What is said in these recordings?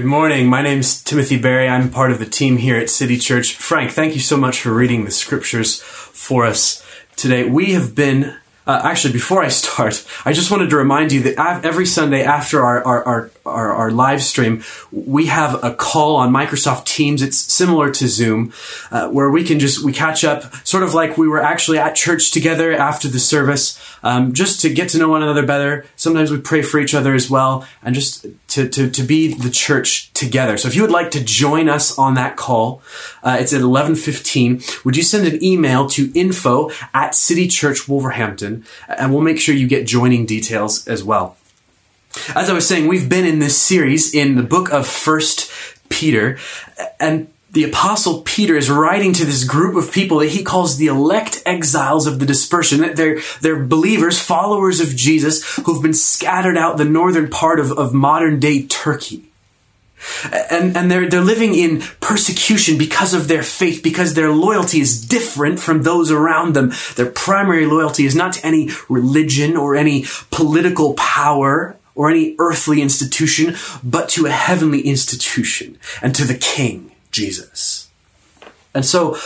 Good morning. My name's Timothy Barry. I'm part of the team here at City Church. Frank, thank you so much for reading the scriptures for us today. We have been, uh, actually, before I start, I just wanted to remind you that every Sunday after our, our, our, our, our live stream, we have a call on Microsoft Teams. It's similar to Zoom, uh, where we can just, we catch up sort of like we were actually at church together after the service um, just to get to know one another better. Sometimes we pray for each other as well, and just to, to, to be the church together. So if you would like to join us on that call, uh, it's at 11.15. Would you send an email to info at City Church Wolverhampton, and we'll make sure you get joining details as well. As I was saying, we've been in this series in the book of First Peter, and the apostle Peter is writing to this group of people that he calls the elect exiles of the dispersion. That they're, they're believers, followers of Jesus, who've been scattered out the northern part of, of modern day Turkey. And, and they're, they're living in persecution because of their faith, because their loyalty is different from those around them. Their primary loyalty is not to any religion or any political power or any earthly institution, but to a heavenly institution and to the king. Jesus. And so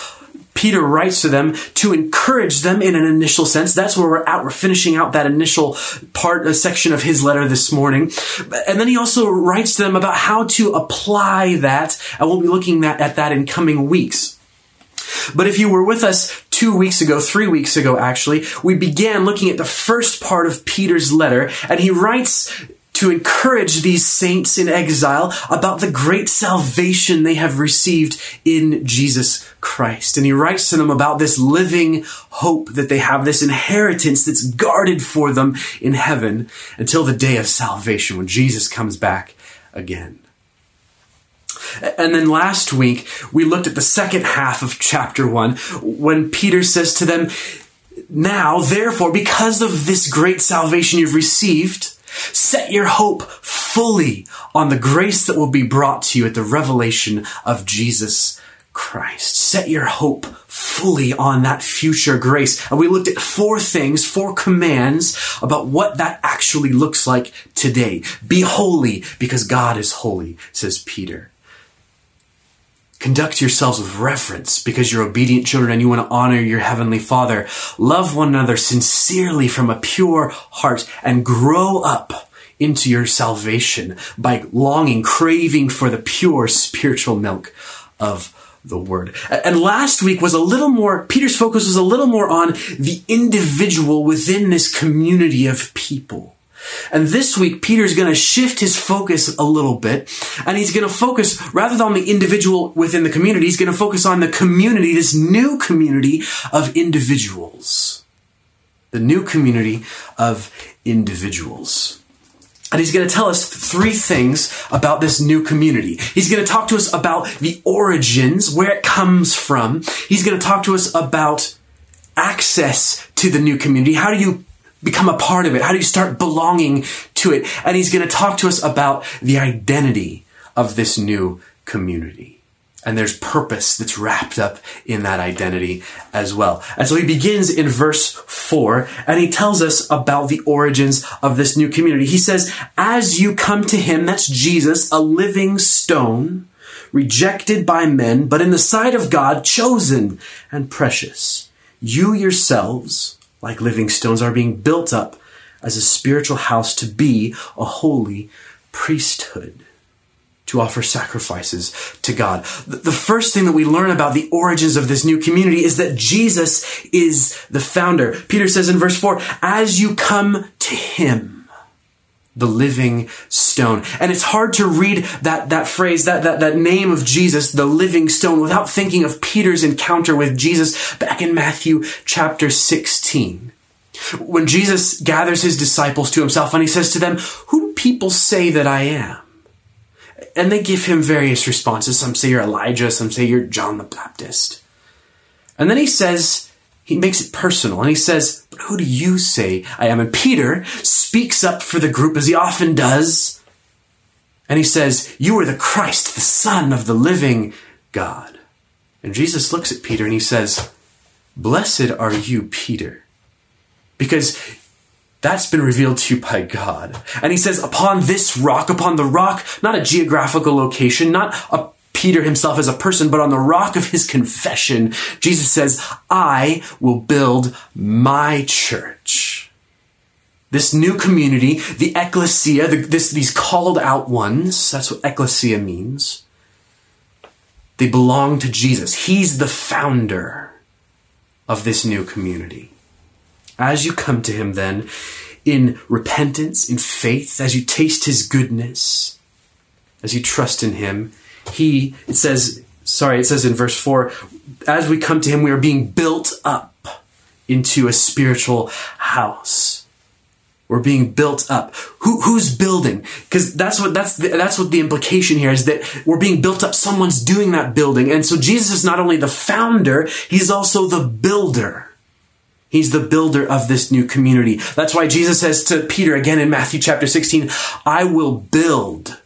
Peter writes to them to encourage them in an initial sense. That's where we're at. We're finishing out that initial part, a section of his letter this morning. And then he also writes to them about how to apply that. And we'll be looking at, at that in coming weeks. But if you were with us two weeks ago, three weeks ago actually, we began looking at the first part of Peter's letter, and he writes to encourage these saints in exile about the great salvation they have received in Jesus Christ. And he writes to them about this living hope that they have, this inheritance that's guarded for them in heaven until the day of salvation when Jesus comes back again. And then last week, we looked at the second half of chapter one when Peter says to them, Now, therefore, because of this great salvation you've received, Set your hope fully on the grace that will be brought to you at the revelation of Jesus Christ. Set your hope fully on that future grace. And we looked at four things, four commands about what that actually looks like today. Be holy because God is holy, says Peter. Conduct yourselves with reverence because you're obedient children and you want to honor your heavenly father. Love one another sincerely from a pure heart and grow up into your salvation by longing, craving for the pure spiritual milk of the word. And last week was a little more, Peter's focus was a little more on the individual within this community of people. And this week, Peter's going to shift his focus a little bit, and he's going to focus, rather than on the individual within the community, he's going to focus on the community, this new community of individuals. The new community of individuals. And he's going to tell us three things about this new community. He's going to talk to us about the origins, where it comes from. He's going to talk to us about access to the new community. How do you become a part of it? How do you start belonging to it? And he's going to talk to us about the identity of this new community. And there's purpose that's wrapped up in that identity as well. And so he begins in verse four and he tells us about the origins of this new community. He says, as you come to him, that's Jesus, a living stone, rejected by men, but in the sight of God, chosen and precious. You yourselves like living stones, are being built up as a spiritual house to be a holy priesthood to offer sacrifices to God. The first thing that we learn about the origins of this new community is that Jesus is the founder. Peter says in verse 4, as you come to him, the living stone. And it's hard to read that, that phrase, that, that, that name of Jesus, the living stone, without thinking of Peter's encounter with Jesus back in Matthew chapter 16. When Jesus gathers his disciples to himself and he says to them, Who do people say that I am? And they give him various responses. Some say you're Elijah, some say you're John the Baptist. And then he says, he makes it personal and he says, But who do you say I am? And Peter speaks up for the group as he often does. And he says, You are the Christ, the Son of the living God. And Jesus looks at Peter and he says, Blessed are you, Peter, because That's been revealed to you by God. And he says, upon this rock, upon the rock, not a geographical location, not a Peter himself as a person, but on the rock of his confession, Jesus says, I will build my church. This new community, the ecclesia, the, this, these called out ones, that's what ecclesia means. They belong to Jesus. He's the founder of this new community. As you come to him then, in repentance, in faith, as you taste his goodness, as you trust in him, he, it says, sorry, it says in verse 4, as we come to him, we are being built up into a spiritual house. We're being built up. Who, who's building? Because that's what that's the, that's what the implication here is that we're being built up. Someone's doing that building, and so Jesus is not only the founder; he's also the builder. He's the builder of this new community. That's why Jesus says to Peter again in Matthew chapter 16, "I will build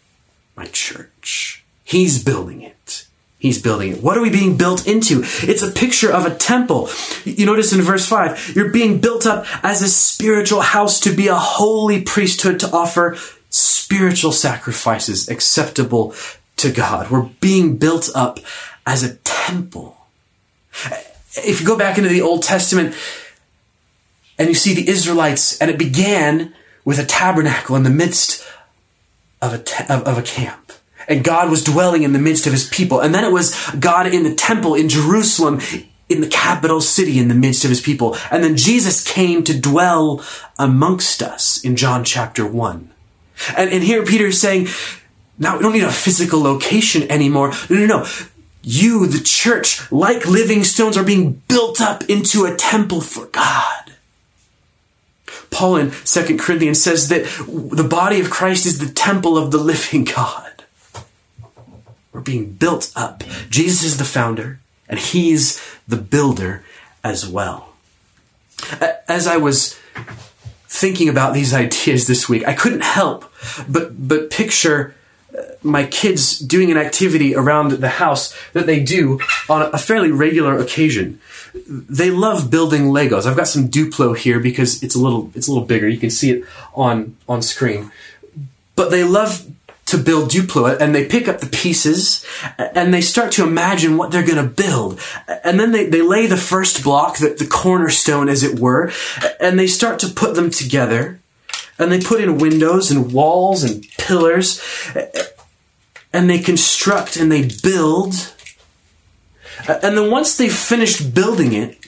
my church." He's building it. He's building it. What are we being built into? It's a picture of a temple. You notice in verse 5, you're being built up as a spiritual house to be a holy priesthood to offer spiritual sacrifices acceptable to God. We're being built up as a temple. If you go back into the Old Testament and you see the Israelites, and it began with a tabernacle in the midst of a, te- of, of a camp and God was dwelling in the midst of his people. And then it was God in the temple in Jerusalem, in the capital city in the midst of his people. And then Jesus came to dwell amongst us in John chapter 1. And, and here Peter is saying, now we don't need a physical location anymore. No, no, no. You, the church, like living stones, are being built up into a temple for God. Paul in 2 Corinthians says that the body of Christ is the temple of the living God. We're being built up. Jesus is the founder, and he's the builder as well. As I was thinking about these ideas this week, I couldn't help but but picture uh, my kids doing an activity around the house that they do on a fairly regular occasion. They love building Legos. I've got some Duplo here because it's a little it's a little bigger. You can see it on on screen. But they love to build Duplo and they pick up the pieces and they start to imagine what they're going to build. And then they, they lay the first block, the, the cornerstone as it were, and they start to put them together and they put in windows and walls and pillars and they construct and they build. And then once they've finished building it,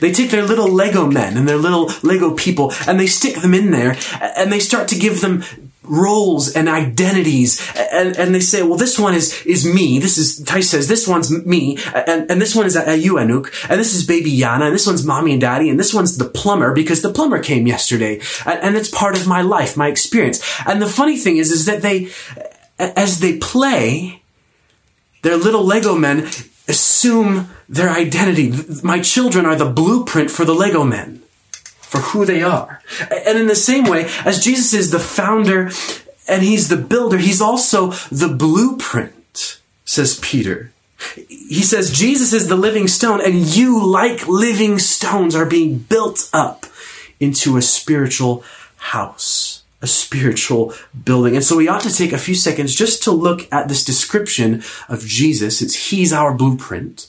they take their little Lego men and their little Lego people and they stick them in there and they start to give them roles and identities and, and they say well this one is is me. This is Tice says this one's me and, and this one is a you Anouk and this is baby Yana and this one's mommy and daddy and this one's the plumber because the plumber came yesterday and, and it's part of my life my experience. And the funny thing is is that they as they play their little Lego men assume their identity. My children are the blueprint for the Lego men for who they are. And in the same way, as Jesus is the founder and he's the builder, he's also the blueprint, says Peter. He says Jesus is the living stone, and you, like living stones, are being built up into a spiritual house, a spiritual building. And so we ought to take a few seconds just to look at this description of Jesus. It's He's our blueprint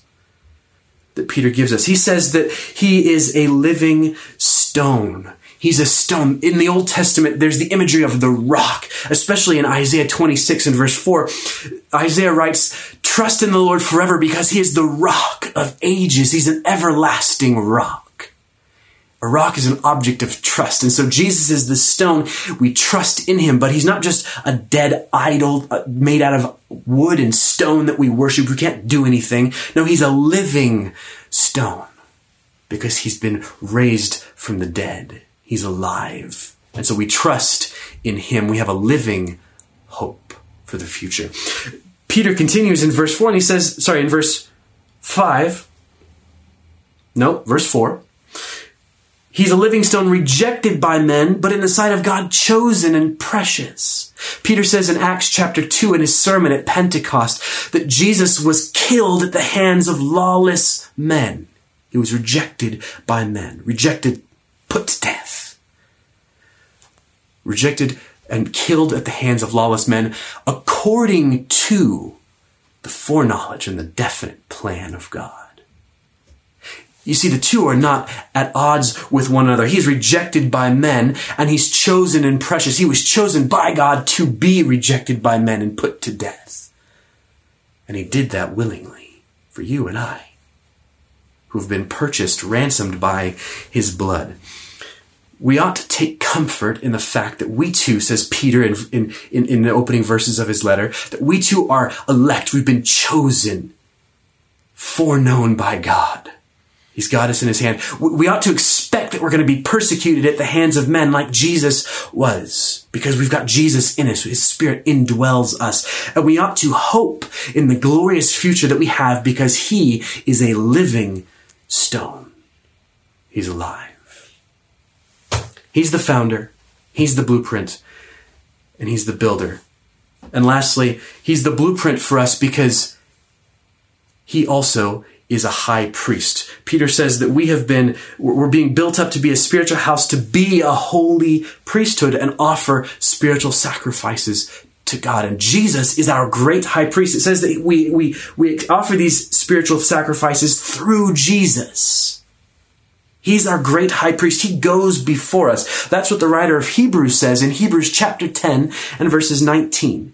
that Peter gives us. He says that He is a living stone. He's a stone. In the Old Testament, there's the imagery of the rock, especially in Isaiah 26 and verse 4. Isaiah writes, Trust in the Lord forever because he is the rock of ages. He's an everlasting rock. A rock is an object of trust. And so Jesus is the stone. We trust in him, but he's not just a dead idol uh, made out of wood and stone that we worship. We can't do anything. No, he's a living stone because he's been raised from the dead. He's alive. And so we trust in him. We have a living hope for the future. Peter continues in verse 4 and he says, sorry, in verse 5, no, verse 4. He's a living stone rejected by men, but in the sight of God chosen and precious. Peter says in Acts chapter 2 in his sermon at Pentecost that Jesus was killed at the hands of lawless men. He was rejected by men, rejected, put to death. rejected and killed at the hands of lawless men according to the foreknowledge and the definite plan of God. You see, the two are not at odds with one another. He's rejected by men and he's chosen and precious. He was chosen by God to be rejected by men and put to death. And he did that willingly for you and I, who've been purchased, ransomed by his blood we ought to take comfort in the fact that we too, says Peter in, in, in, in, the opening verses of his letter, that we too are elect. We've been chosen, foreknown by God. He's got us in his hand. We ought to expect that we're going to be persecuted at the hands of men like Jesus was, because we've got Jesus in us. His spirit indwells us. And we ought to hope in the glorious future that we have because he is a living stone. He's alive. He's the founder, He's the blueprint, and He's the builder. And lastly, He's the blueprint for us because He also is a high priest. Peter says that we have been, we're being built up to be a spiritual house, to be a holy priesthood and offer spiritual sacrifices to God. And Jesus is our great high priest. It says that we, we, we offer these spiritual sacrifices through Jesus. He's our great high priest. He goes before us. That's what the writer of Hebrews says in Hebrews chapter 10 and verses 19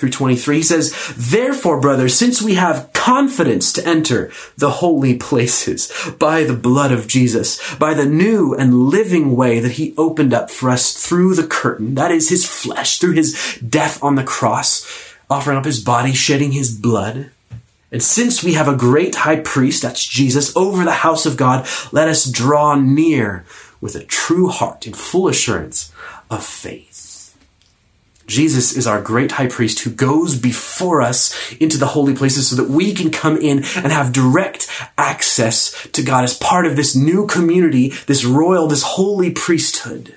through 23. He says, Therefore, brothers, since we have confidence to enter the holy places by the blood of Jesus, by the new and living way that he opened up for us through the curtain, that is his flesh, through his death on the cross, offering up his body, shedding his blood, and since we have a great high priest, that's Jesus, over the house of God, let us draw near with a true heart in full assurance of faith. Jesus is our great high priest who goes before us into the holy places so that we can come in and have direct access to God as part of this new community, this royal, this holy priesthood.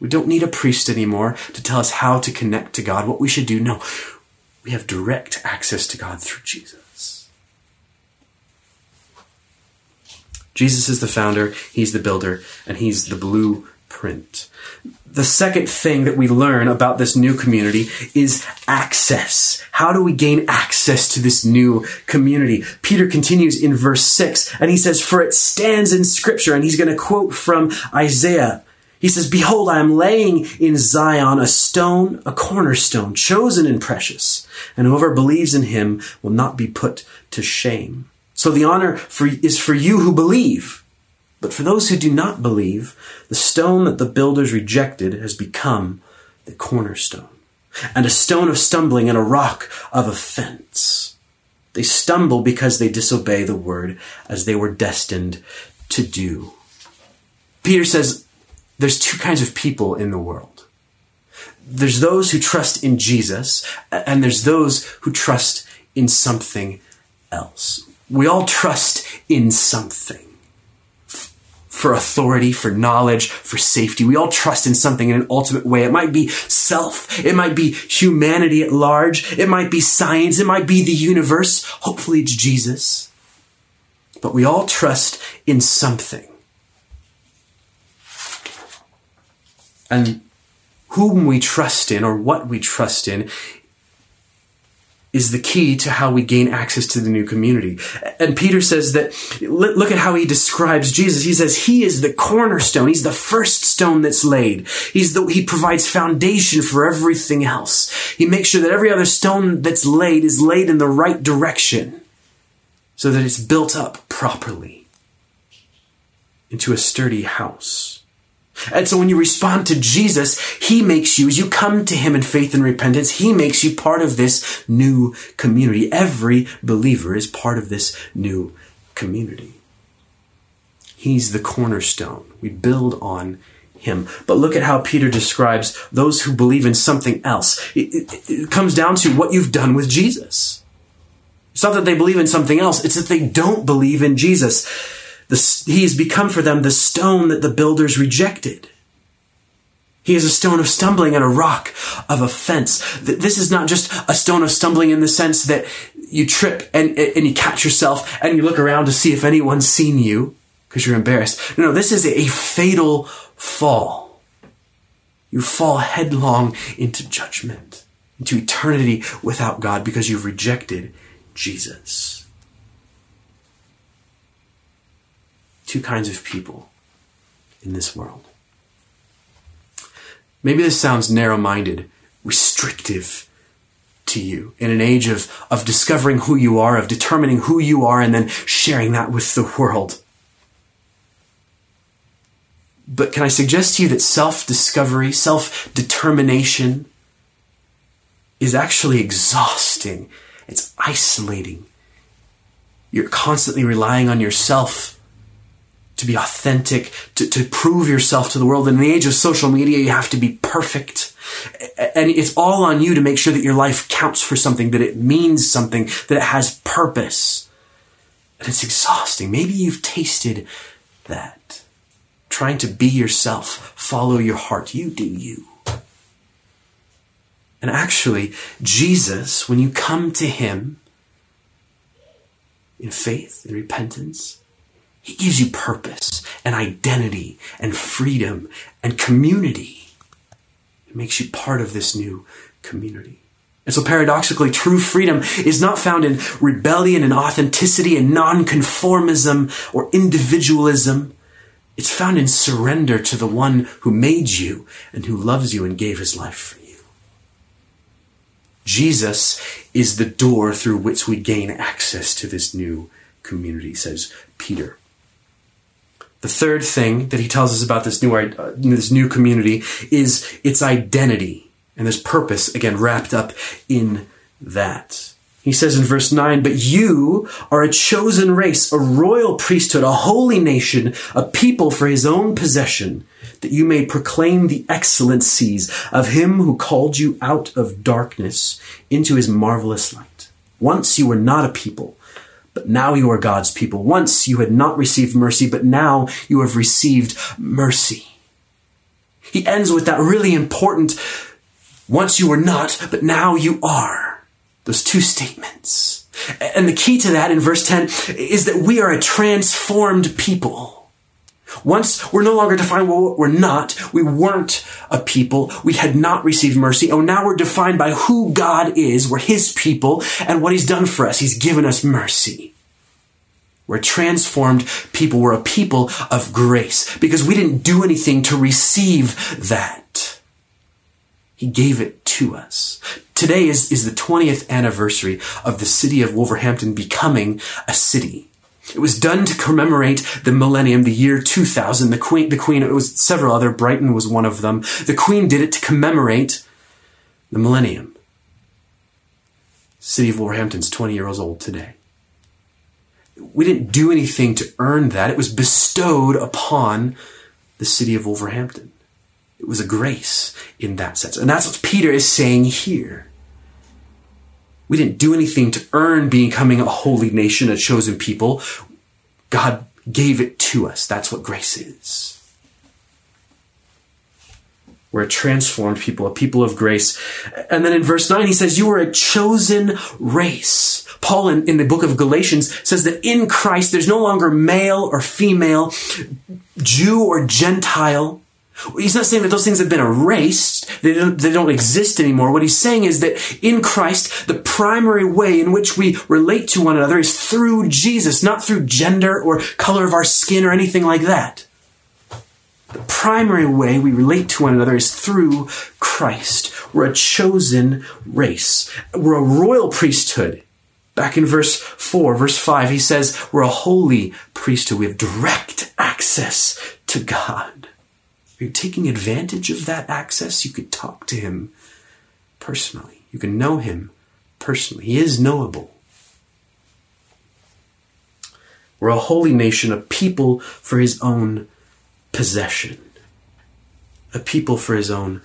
We don't need a priest anymore to tell us how to connect to God, what we should do. No, we have direct access to God through Jesus. Jesus is the founder, he's the builder, and he's the blueprint. The second thing that we learn about this new community is access. How do we gain access to this new community? Peter continues in verse 6 and he says, For it stands in scripture, and he's going to quote from Isaiah he says, Behold, I am laying in Zion a stone, a cornerstone, chosen and precious, and whoever believes in him will not be put to shame. So the honor for, is for you who believe. But for those who do not believe, the stone that the builders rejected has become the cornerstone, and a stone of stumbling and a rock of offense. They stumble because they disobey the word as they were destined to do. Peter says, there's two kinds of people in the world. There's those who trust in Jesus, and there's those who trust in something else. We all trust in something. For authority, for knowledge, for safety. We all trust in something in an ultimate way. It might be self. It might be humanity at large. It might be science. It might be the universe. Hopefully it's Jesus. But we all trust in something. and whom we trust in or what we trust in is the key to how we gain access to the new community. And Peter says that, look at how he describes Jesus. He says he is the cornerstone. He's the first stone that's laid. He's the, he provides foundation for everything else. He makes sure that every other stone that's laid is laid in the right direction so that it's built up properly into a sturdy house. And so when you respond to Jesus, He makes you, as you come to Him in faith and repentance, He makes you part of this new community. Every believer is part of this new community. He's the cornerstone. We build on him. But look at how Peter describes those who believe in something else. It, it, it, comes down to what you've done with Jesus. It's not that they believe in something else, it's that they don't believe in Jesus. The, he has become for them the stone that the builders rejected. He is a stone of stumbling and a rock of offense. This is not just a stone of stumbling in the sense that you trip and, and you catch yourself and you look around to see if anyone's seen you because you're embarrassed. No, this is a fatal fall. you fall headlong into judgment, into eternity without God because you've rejected Jesus. Two kinds of people in this world. Maybe this sounds narrow minded, restrictive to you in an age of, of discovering who you are, of determining who you are, and then sharing that with the world. But can I suggest to you that self discovery, self determination is actually exhausting? It's isolating. You're constantly relying on yourself to be authentic, to, to prove yourself to the world. In the age of social media, you have to be perfect. And it's all on you to make sure that your life counts for something, that it means something, that it has purpose. And it's exhausting. Maybe you've tasted that. Trying to be yourself, follow your heart. You do you. And actually, Jesus, when you come to Him in faith and repentance, he gives you purpose and identity and freedom and community. It makes you part of this new community. And so paradoxically, true freedom is not found in rebellion and authenticity and nonconformism or individualism. It's found in surrender to the one who made you and who loves you and gave his life for you. Jesus is the door through which we gain access to this new community, says Peter. The third thing that he tells us about this new, uh, this new community is its identity. And there's purpose, again, wrapped up in that. He says in verse 9, But you are a chosen race, a royal priesthood, a holy nation, a people for his own possession, that you may proclaim the excellencies of him who called you out of darkness into his marvelous light. Once you were not a people, but now you are God's people. Once you had not received mercy, but now you have received mercy. He ends with that really important, once you were not, but now you are. Those two statements. And the key to that in verse 10 is that we are a transformed people. Once we're no longer defined what we're not, we weren't a people, we had not received mercy. Oh, now we're defined by who God is, we're His people, and what He's done for us. He's given us mercy. We're transformed people. We're a people of grace because we didn't do anything to receive that. He gave it to us. Today is, is the 20th anniversary of the city of Wolverhampton becoming a city. It was done to commemorate the millennium, the year 2000. The Queen, the Queen, it was several other, Brighton was one of them. The Queen did it to commemorate the millennium. City of Wolverhampton's 20 years old today. We didn't do anything to earn that. It was bestowed upon the city of Wolverhampton. It was a grace in that sense. And that's what Peter is saying here. We didn't do anything to earn becoming a holy nation, a chosen people. God gave it to us. That's what grace is. We're a transformed people, a people of grace. And then in verse 9, he says, You are a chosen race. Paul in, in the book of Galatians says that in Christ there's no longer male or female, Jew or Gentile. He's not saying that those things have been erased, they don't, they don't exist anymore. What he's saying is that in Christ, the primary way in which we relate to one another is through Jesus, not through gender or color of our skin or anything like that. The primary way we relate to one another is through Christ. We're a chosen race. We're a royal priesthood. Back in verse 4, verse 5, he says, We're a holy priesthood. We have direct access to God. Are you taking advantage of that access? You could talk to him personally. You can know him personally. He is knowable. We're a holy nation, a people for his own possession. A people for his own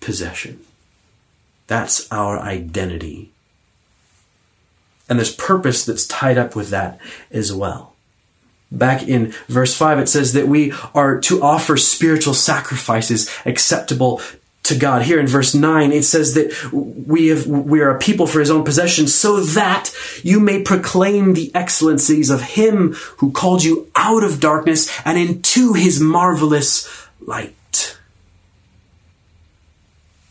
possession. That's our identity. And there's purpose that's tied up with that as well. Back in verse 5, it says that we are to offer spiritual sacrifices acceptable to God. Here in verse 9, it says that we have, we are a people for his own possession so that you may proclaim the excellencies of him who called you out of darkness and into his marvelous light.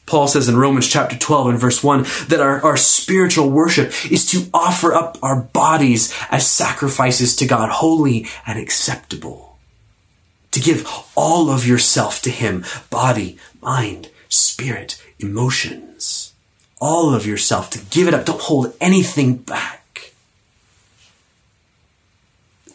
Paul says in Romans chapter 12 and verse 1 that our, our spiritual worship is to offer up our bodies as sacrifices to God, holy and acceptable. To give all of yourself to Him, body, mind, spirit, emotions. All of yourself, to give it up. Don't hold anything back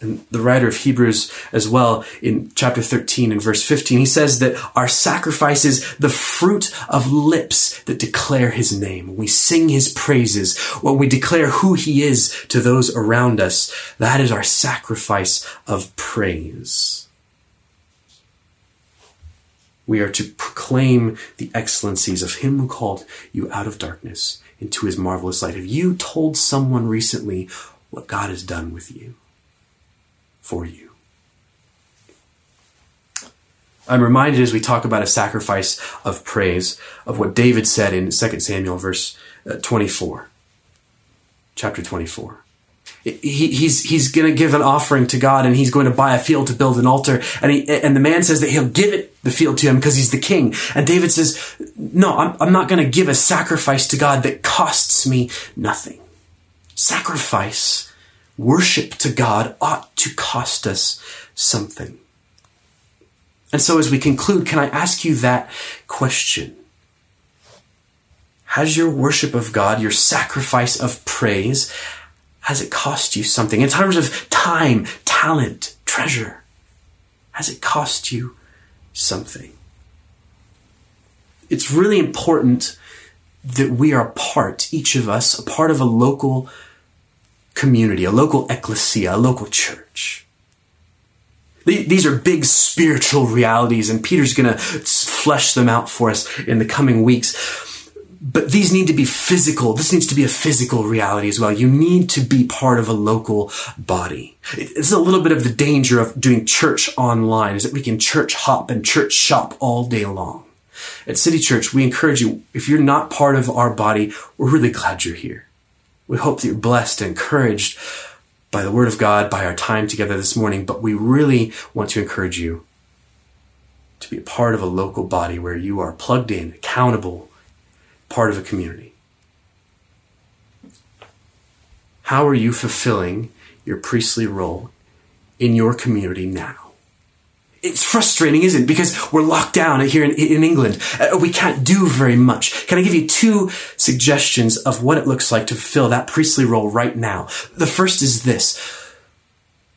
and the writer of Hebrews as well in chapter 13 and verse 15, he says that our sacrifice is the fruit of lips that declare his name. We sing his praises when we declare who he is to those around us. That is our sacrifice of praise. We are to proclaim the excellencies of him who called you out of darkness into his marvelous light. Have you told someone recently what God has done with you? For you. I'm reminded as we talk about a sacrifice of praise of what David said in 2 Samuel verse uh, 24, chapter 24. He, he's he's going to give an offering to God and he's going to buy a field to build an altar and he and the man says that he'll give it the field to him because he's the king and David says no I'm, I'm not going to give a sacrifice to God that costs me nothing sacrifice worship to God ought to cost us something. And so as we conclude, can I ask you that question? Has your worship of God, your sacrifice of praise, has it cost you something in terms of time, talent, treasure? Has it cost you something? It's really important that we are part, each of us, a part of a local community, a local ecclesia, a local church. These are big spiritual realities, and Peter's going to flesh them out for us in the coming weeks. But these need to be physical. This needs to be a physical reality as well. You need to be part of a local body. It's a little bit of the danger of doing church online, is that we can church hop and church shop all day long. At City Church, we encourage you, if you're not part of our body, we're really glad you're here. We hope that you're blessed and encouraged by the Word of God, by our time together this morning, but we really want to encourage you to be a part of a local body where you are plugged in, accountable, part of a community. How are you fulfilling your priestly role in your community now? It's frustrating, isn't it? Because we're locked down here in, in England. Uh, we can't do very much. Can I give you two suggestions of what it looks like to fill that priestly role right now? The first is this.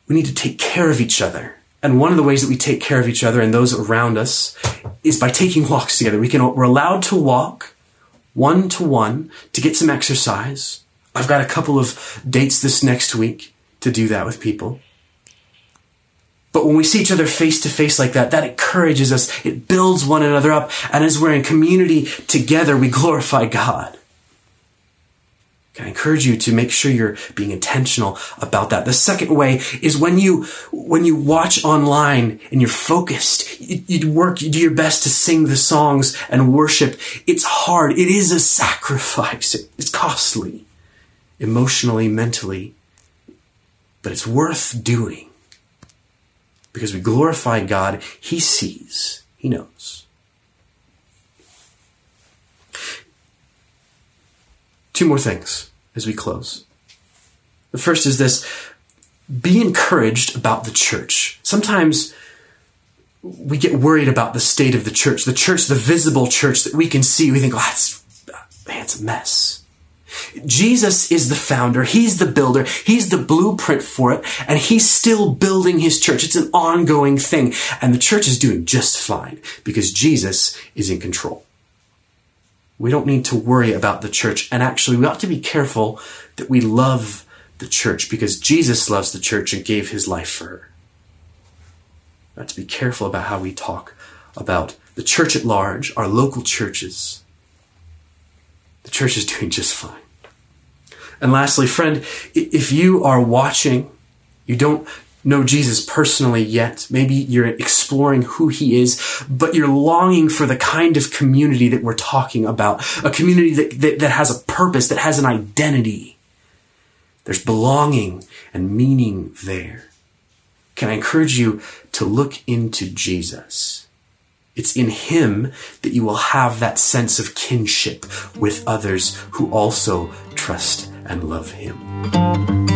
We need to take care of each other. And one of the ways that we take care of each other and those around us is by taking walks together. We can, we're allowed to walk one to one to get some exercise. I've got a couple of dates this next week to do that with people. But when we see each other face to face like that, that encourages us. It builds one another up. And as we're in community together, we glorify God. I encourage you to make sure you're being intentional about that? The second way is when you, when you watch online and you're focused, you, you work, you do your best to sing the songs and worship. It's hard. It is a sacrifice. It's costly emotionally, mentally, but it's worth doing because we glorify God. He sees, He knows. Two more things as we close. The first is this be encouraged about the church. Sometimes we get worried about the state of the church, the church, the visible church that we can see. We think, oh, that's, man, it's a mess. Jesus is the founder. He's the builder. He's the blueprint for it. And he's still building his church. It's an ongoing thing. And the church is doing just fine because Jesus is in control. We don't need to worry about the church. And actually, we ought to be careful that we love the church because Jesus loves the church and gave his life for her. We have to be careful about how we talk about the church at large, our local churches. Church is doing just fine. And lastly, friend, if you are watching, you don't know Jesus personally yet. Maybe you're exploring who he is, but you're longing for the kind of community that we're talking about. A community that, that, that, has a purpose, that has an identity. There's belonging and meaning there. Can I encourage you to look into Jesus? It's in Him that you will have that sense of kinship with others who also trust and love Him.